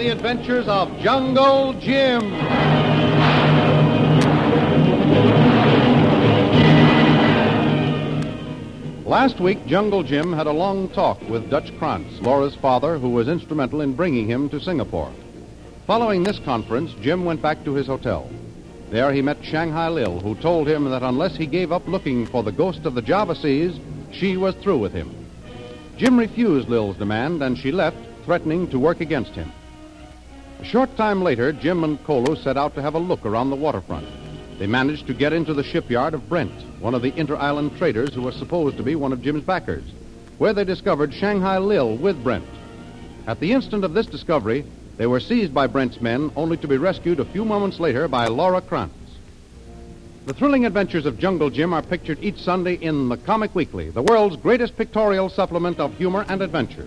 The adventures of Jungle Jim. Last week, Jungle Jim had a long talk with Dutch Krantz, Laura's father, who was instrumental in bringing him to Singapore. Following this conference, Jim went back to his hotel. There he met Shanghai Lil, who told him that unless he gave up looking for the ghost of the Java Seas, she was through with him. Jim refused Lil's demand, and she left, threatening to work against him. A short time later, Jim and Kolu set out to have a look around the waterfront. They managed to get into the shipyard of Brent, one of the inter-island traders who was supposed to be one of Jim's backers, where they discovered Shanghai Lil with Brent. At the instant of this discovery, they were seized by Brent's men, only to be rescued a few moments later by Laura Krantz. The thrilling adventures of Jungle Jim are pictured each Sunday in the Comic Weekly, the world's greatest pictorial supplement of humor and adventure.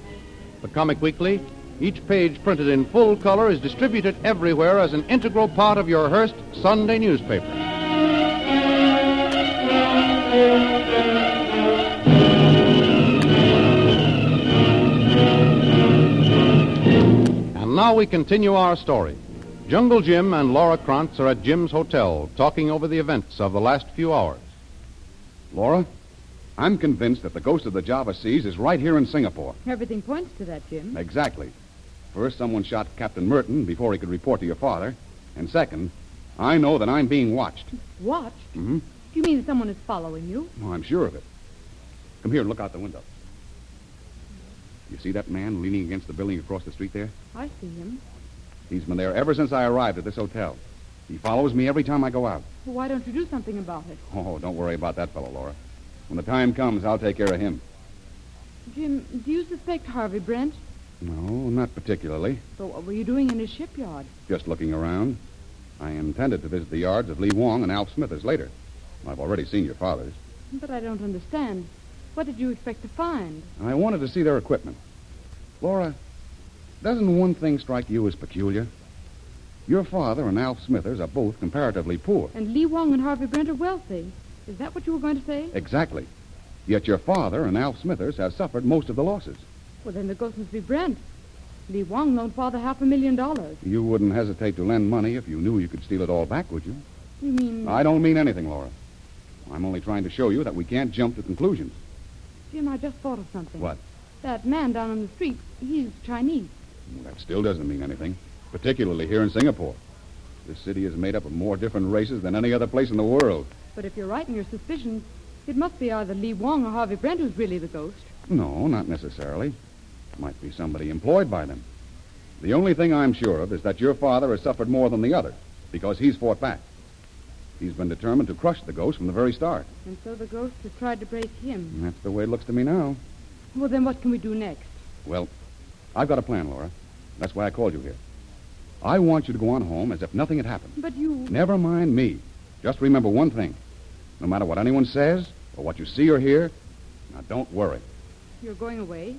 The Comic Weekly, each page printed in full color, is distributed everywhere as an integral part of your Hearst Sunday newspaper. And now we continue our story. Jungle Jim and Laura Krantz are at Jim's hotel talking over the events of the last few hours. Laura, I'm convinced that the ghost of the Java Seas is right here in Singapore. Everything points to that, Jim. Exactly. First, someone shot Captain Merton before he could report to your father. And second, I know that I'm being watched. Watched? Mm-hmm. Do you mean that someone is following you? Oh, I'm sure of it. Come here and look out the window. You see that man leaning against the building across the street there? I see him. He's been there ever since I arrived at this hotel. He follows me every time I go out. Well, why don't you do something about it? Oh, don't worry about that fellow, Laura. When the time comes, I'll take care of him. Jim, do you suspect Harvey Brent? No, not particularly. So what were you doing in his shipyard? Just looking around. I intended to visit the yards of Lee Wong and Alf Smithers later. I've already seen your father's. But I don't understand. What did you expect to find? I wanted to see their equipment. Laura, doesn't one thing strike you as peculiar? Your father and Alf Smithers are both comparatively poor. And Lee Wong and Harvey Brent are wealthy. Is that what you were going to say? Exactly. Yet your father and Alf Smithers have suffered most of the losses. Well, then the ghost must be Brent. Lee Wong loaned father half a million dollars. You wouldn't hesitate to lend money if you knew you could steal it all back, would you? You mean... I don't mean anything, Laura. I'm only trying to show you that we can't jump to conclusions. Jim, I just thought of something. What? That man down on the street, he's Chinese. Well, that still doesn't mean anything, particularly here in Singapore. This city is made up of more different races than any other place in the world. But if you're right in your suspicions, it must be either Lee Wong or Harvey Brent who's really the ghost. No, not necessarily. Might be somebody employed by them. The only thing I'm sure of is that your father has suffered more than the other, because he's fought back. He's been determined to crush the ghost from the very start. And so the ghost has tried to break him. And that's the way it looks to me now. Well, then what can we do next? Well, I've got a plan, Laura. That's why I called you here. I want you to go on home as if nothing had happened. But you... Never mind me. Just remember one thing. No matter what anyone says or what you see or hear, now don't worry. You're going away?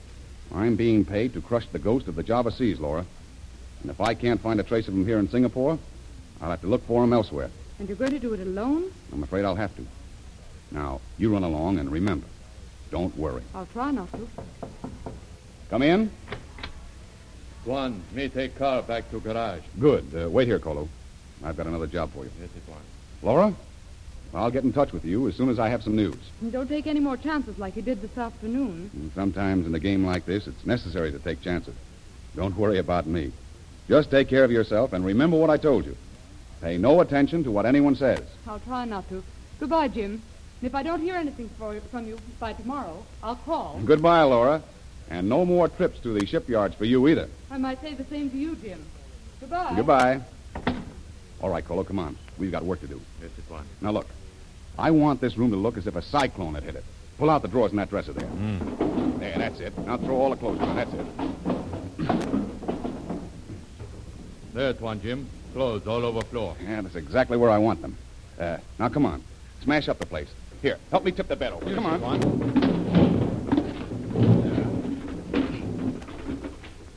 I'm being paid to crush the ghost of the Java Seas, Laura. And if I can't find a trace of him here in Singapore, I'll have to look for him elsewhere. And you're going to do it alone? I'm afraid I'll have to. Now, you run along and remember, don't worry. I'll try not to. Come in. Tuan, me take car back to garage. Good. Uh, wait here, Kolu. I've got another job for you. Yes, it Laura, I'll get in touch with you as soon as I have some news. Don't take any more chances like you did this afternoon. And sometimes in a game like this, it's necessary to take chances. Don't worry about me. Just take care of yourself and remember what I told you. Pay no attention to what anyone says. I'll try not to. Goodbye, Jim. And if I don't hear anything from you by tomorrow, I'll call. Goodbye, Laura. And no more trips to the shipyards for you either. I might say the same to you, Jim. Goodbye. Goodbye. All right, Kolu, come on. We've got work to do. Yes, Tuan. Now, look. I want this room to look as if a cyclone had hit it. Pull out the drawers in that dresser there. There, that's it. Now throw all the clothes on. That's it. There's one, Jim. Clothes all over the floor. Yeah, that's exactly where I want them. Uh, now, come on. Smash up the place. Here, help me tip the bed over. Come on.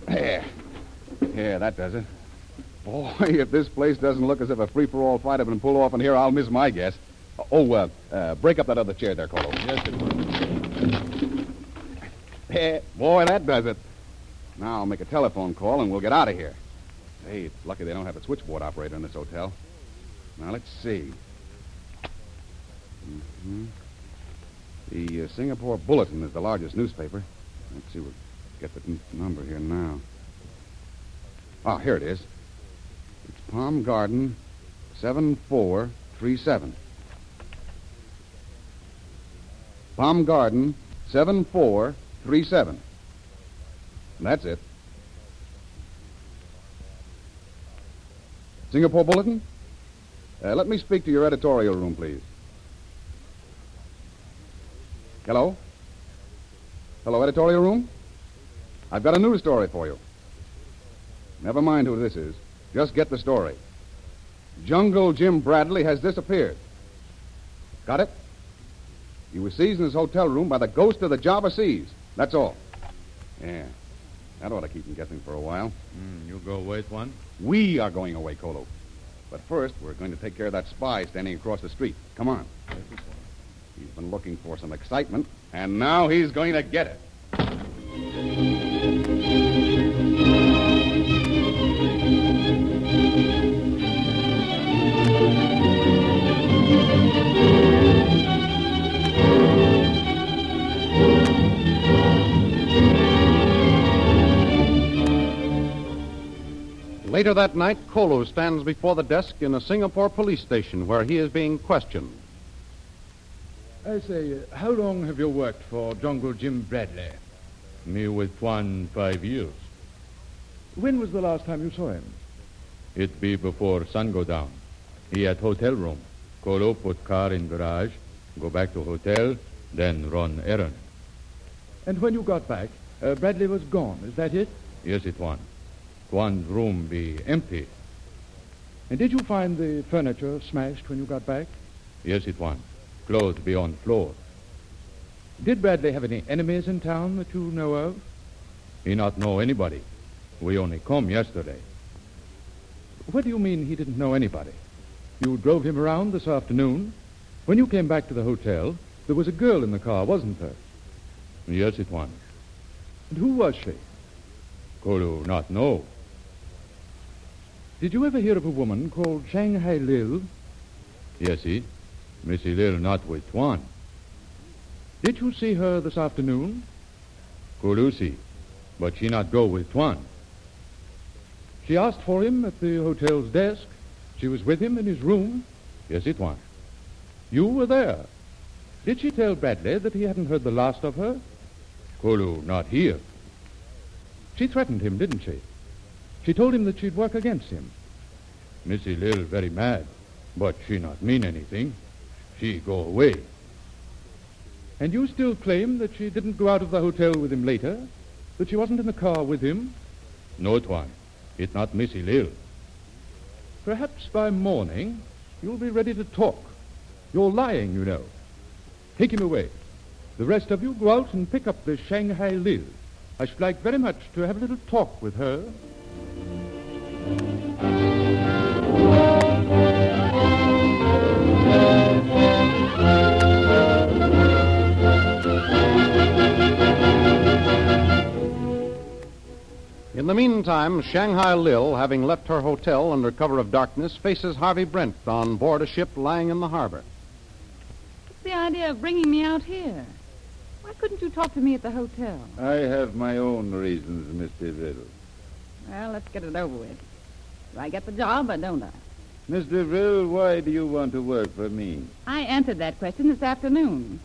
There. Yeah, that does it. Boy, if this place doesn't look as if a free-for-all fight had been pulled off in here, I'll miss my guess. Oh, uh, uh, break up that other chair there, Kolu. Yes, it was. Boy, that does it. Now I'll make a telephone call and we'll get out of here. Hey, it's lucky they don't have a switchboard operator in this hotel. Now let's see. hmm The uh, Singapore Bulletin is the largest newspaper. Let's see. We'll get the n- number here now. Ah, here it is. It's Palm Garden, seven four three seven. Palm Garden, seven four three seven. That's it. Singapore Bulletin? Uh, let me speak to your editorial room, please. Hello? Hello, editorial room? I've got a news story for you. Never mind who this is. Just get the story. Jungle Jim Bradley has disappeared. Got it? He was seized in his hotel room by the ghost of the Java Seas. That's all. Yeah. That ought to keep him guessing for a while. Hmm, you go away, one. We are going away, Kolu. But first, we're going to take care of that spy standing across the street. Come on. He's been looking for some excitement, and now he's going to get it. Later that night, Kolu stands before the desk in a Singapore police station where he is being questioned. I say, how long have you worked for Jungle Jim Bradley? Me with one five years. When was the last time you saw him? It be before sun go down. He at hotel room. Kolu put car in garage, go back to hotel, then run errand. And when you got back, uh, Bradley was gone. Is that it? Yes, it one. One's room be empty. And did you find the furniture smashed when you got back? Yes, it was. Clothes be on floor. Did Bradley have any enemies in town that you know of? He not know anybody. We only come yesterday. What do you mean he didn't know anybody? You drove him around this afternoon. When you came back to the hotel, there was a girl in the car, wasn't there? Yes, it was. And who was she? Kolu not know. Did you ever hear of a woman called Shanghai Lil? Yes, he. Missy Lil not with Tuan. Did you see her this afternoon? Colusi. But she not go with Tuan. She asked for him at the hotel's desk. She was with him in his room. Yes, it one. You were there. Did she tell Bradley that he hadn't heard the last of her? Kolu not here. She threatened him, didn't she? She told him that she'd work against him. Missy Lil very mad. But she not mean anything. She go away. And you still claim that she didn't go out of the hotel with him later? That she wasn't in the car with him? No, Tuan. It not Missy Lil. Perhaps by morning you'll be ready to talk. You're lying, you know. Take him away. The rest of you go out and pick up this Shanghai Lil. I should like very much to have a little talk with her. In the meantime, Shanghai Lil, having left her hotel under cover of darkness, faces Harvey Brent on board a ship lying in the harbor. What's the idea of bringing me out here? Why couldn't you talk to me at the hotel? I have my own reasons, Mr. Riddle. Well, let's get it over with. Do I get the job or don't I? Mr. Riddle, why do you want to work for me? I answered that question this afternoon.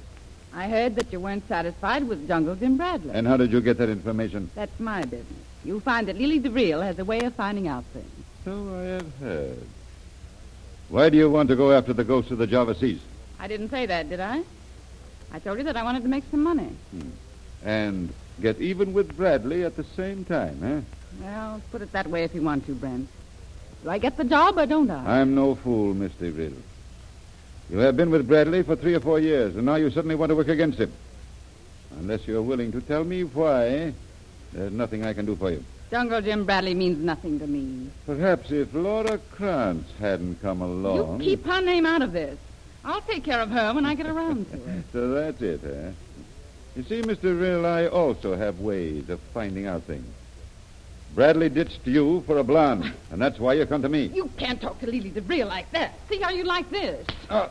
I heard that you weren't satisfied with Jungle Jim Bradley. And how did you get that information? That's my business. You'll find that Lily DeVril has a way of finding out things. So I have heard. Why do you want to go after the ghost of the Java Seas? I didn't say that, did I? I told you that I wanted to make some money. And get even with Bradley at the same time, eh? Well, put it that way if you want to, Brent. Do I get the job or don't I? I'm no fool, Miss DeVille. You have been with Bradley for three or four years, and now you suddenly want to work against him. Unless you're willing to tell me why, there's nothing I can do for you. Jungle Jim Bradley means nothing to me. Perhaps if Laura Krantz hadn't come along. You keep her name out of this. I'll take care of her when I get around to it. So that's it, huh? You see, Mr. Rill, I also have ways of finding out things. Bradley ditched you for a blonde, and that's why you come to me. You can't talk to Lily DeVril like that. See how you like this. Oh.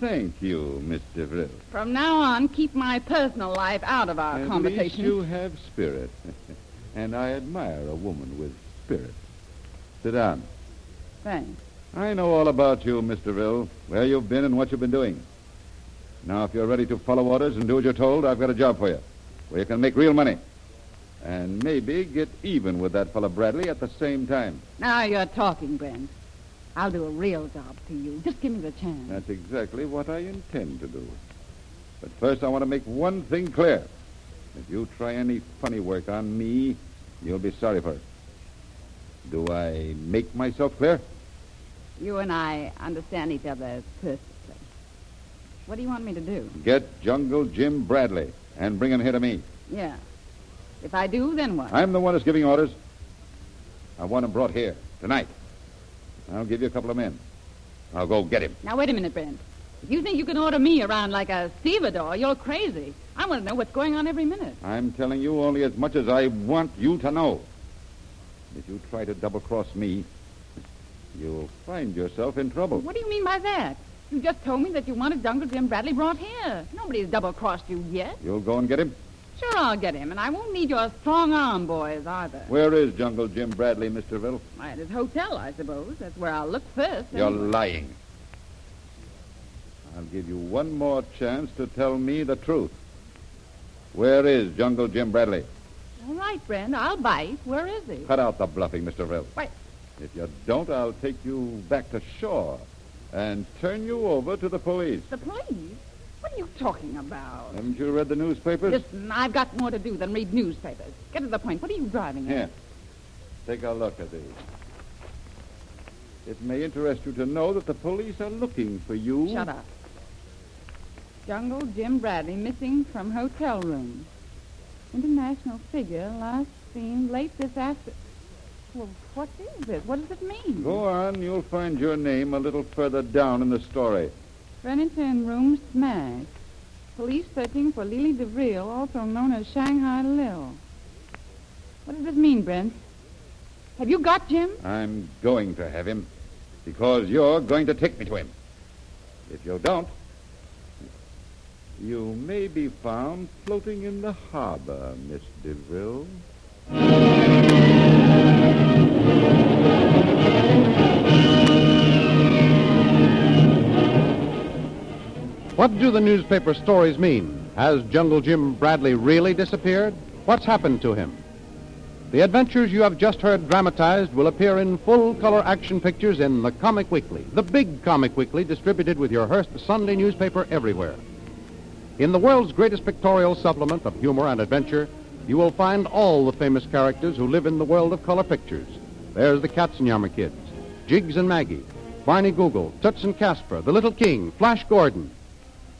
Thank you, Miss DeVille. From now on, keep my personal life out of our At least conversation. you have spirit. and I admire a woman with spirit. Sit down. Thanks. I know all about you, Mr. Rill, where you've been and what you've been doing. Now, if you're ready to follow orders and do as you're told, I've got a job for you, where you can make real money. And maybe get even with that fellow Bradley at the same time. Now you're talking, Brent. I'll do a real job to you. Just give me the chance. That's exactly what I intend to do. But first, I want to make one thing clear. If you try any funny work on me, you'll be sorry for it. Do I make myself clear? You and I understand each other perfectly. What do you want me to do? Get Jungle Jim Bradley and bring him here to me. Yeah. If I do, then what? I'm the one that's giving orders. I want him brought here tonight. I'll give you a couple of men. I'll go get him. Now, wait a minute, Brent. If you think you can order me around like a stevedore, you're crazy. I want to know what's going on every minute. I'm telling you only as much as I want you to know. If you try to double cross me, you'll find yourself in trouble. What do you mean by that? You just told me that you wanted Jungle Jim Bradley brought here. Nobody's double-crossed you yet. You'll go and get him? Sure, I'll get him, and I won't need your strong arm boys either. Where is Jungle Jim Bradley, Mr. Rill? At his hotel, I suppose. That's where I'll look first. You're anyway. lying. I'll give you one more chance to tell me the truth. Where is Jungle Jim Bradley? All right, Brent, I'll bite. Where is he? Cut out the bluffing, Mr. Wait. If you don't, I'll take you back to shore and turn you over to the police. The police? What are you talking about? Haven't you read the newspapers? Listen, I've got more to do than read newspapers. Get to the point. What are you driving at? Here. Take a look at these. It may interest you to know that the police are looking for you. Shut up. Jungle Jim Bradley missing from hotel room. International figure last seen late this after. Well, what is this? What does it mean? Go on. You'll find your name a little further down in the story. Furniture in room smashed. Police searching for Lily DeVril, also known as Shanghai Lil. What does this mean, Brent? Have you got Jim? I'm going to have him because you're going to take me to him. If you don't, you may be found floating in the harbor, Miss DeVille. What do the newspaper stories mean? Has Jungle Jim Bradley really disappeared? What's happened to him? The adventures you have just heard dramatized will appear in full color action pictures in the Comic Weekly, the big Comic Weekly distributed with your Hearst Sunday newspaper everywhere. In the world's greatest pictorial supplement of humor and adventure, you will find all the famous characters who live in the world of color pictures. There's the Katzenjammer Kids, Jiggs and Maggie, Barney Google, Toots and Casper, The Little King, Flash Gordon.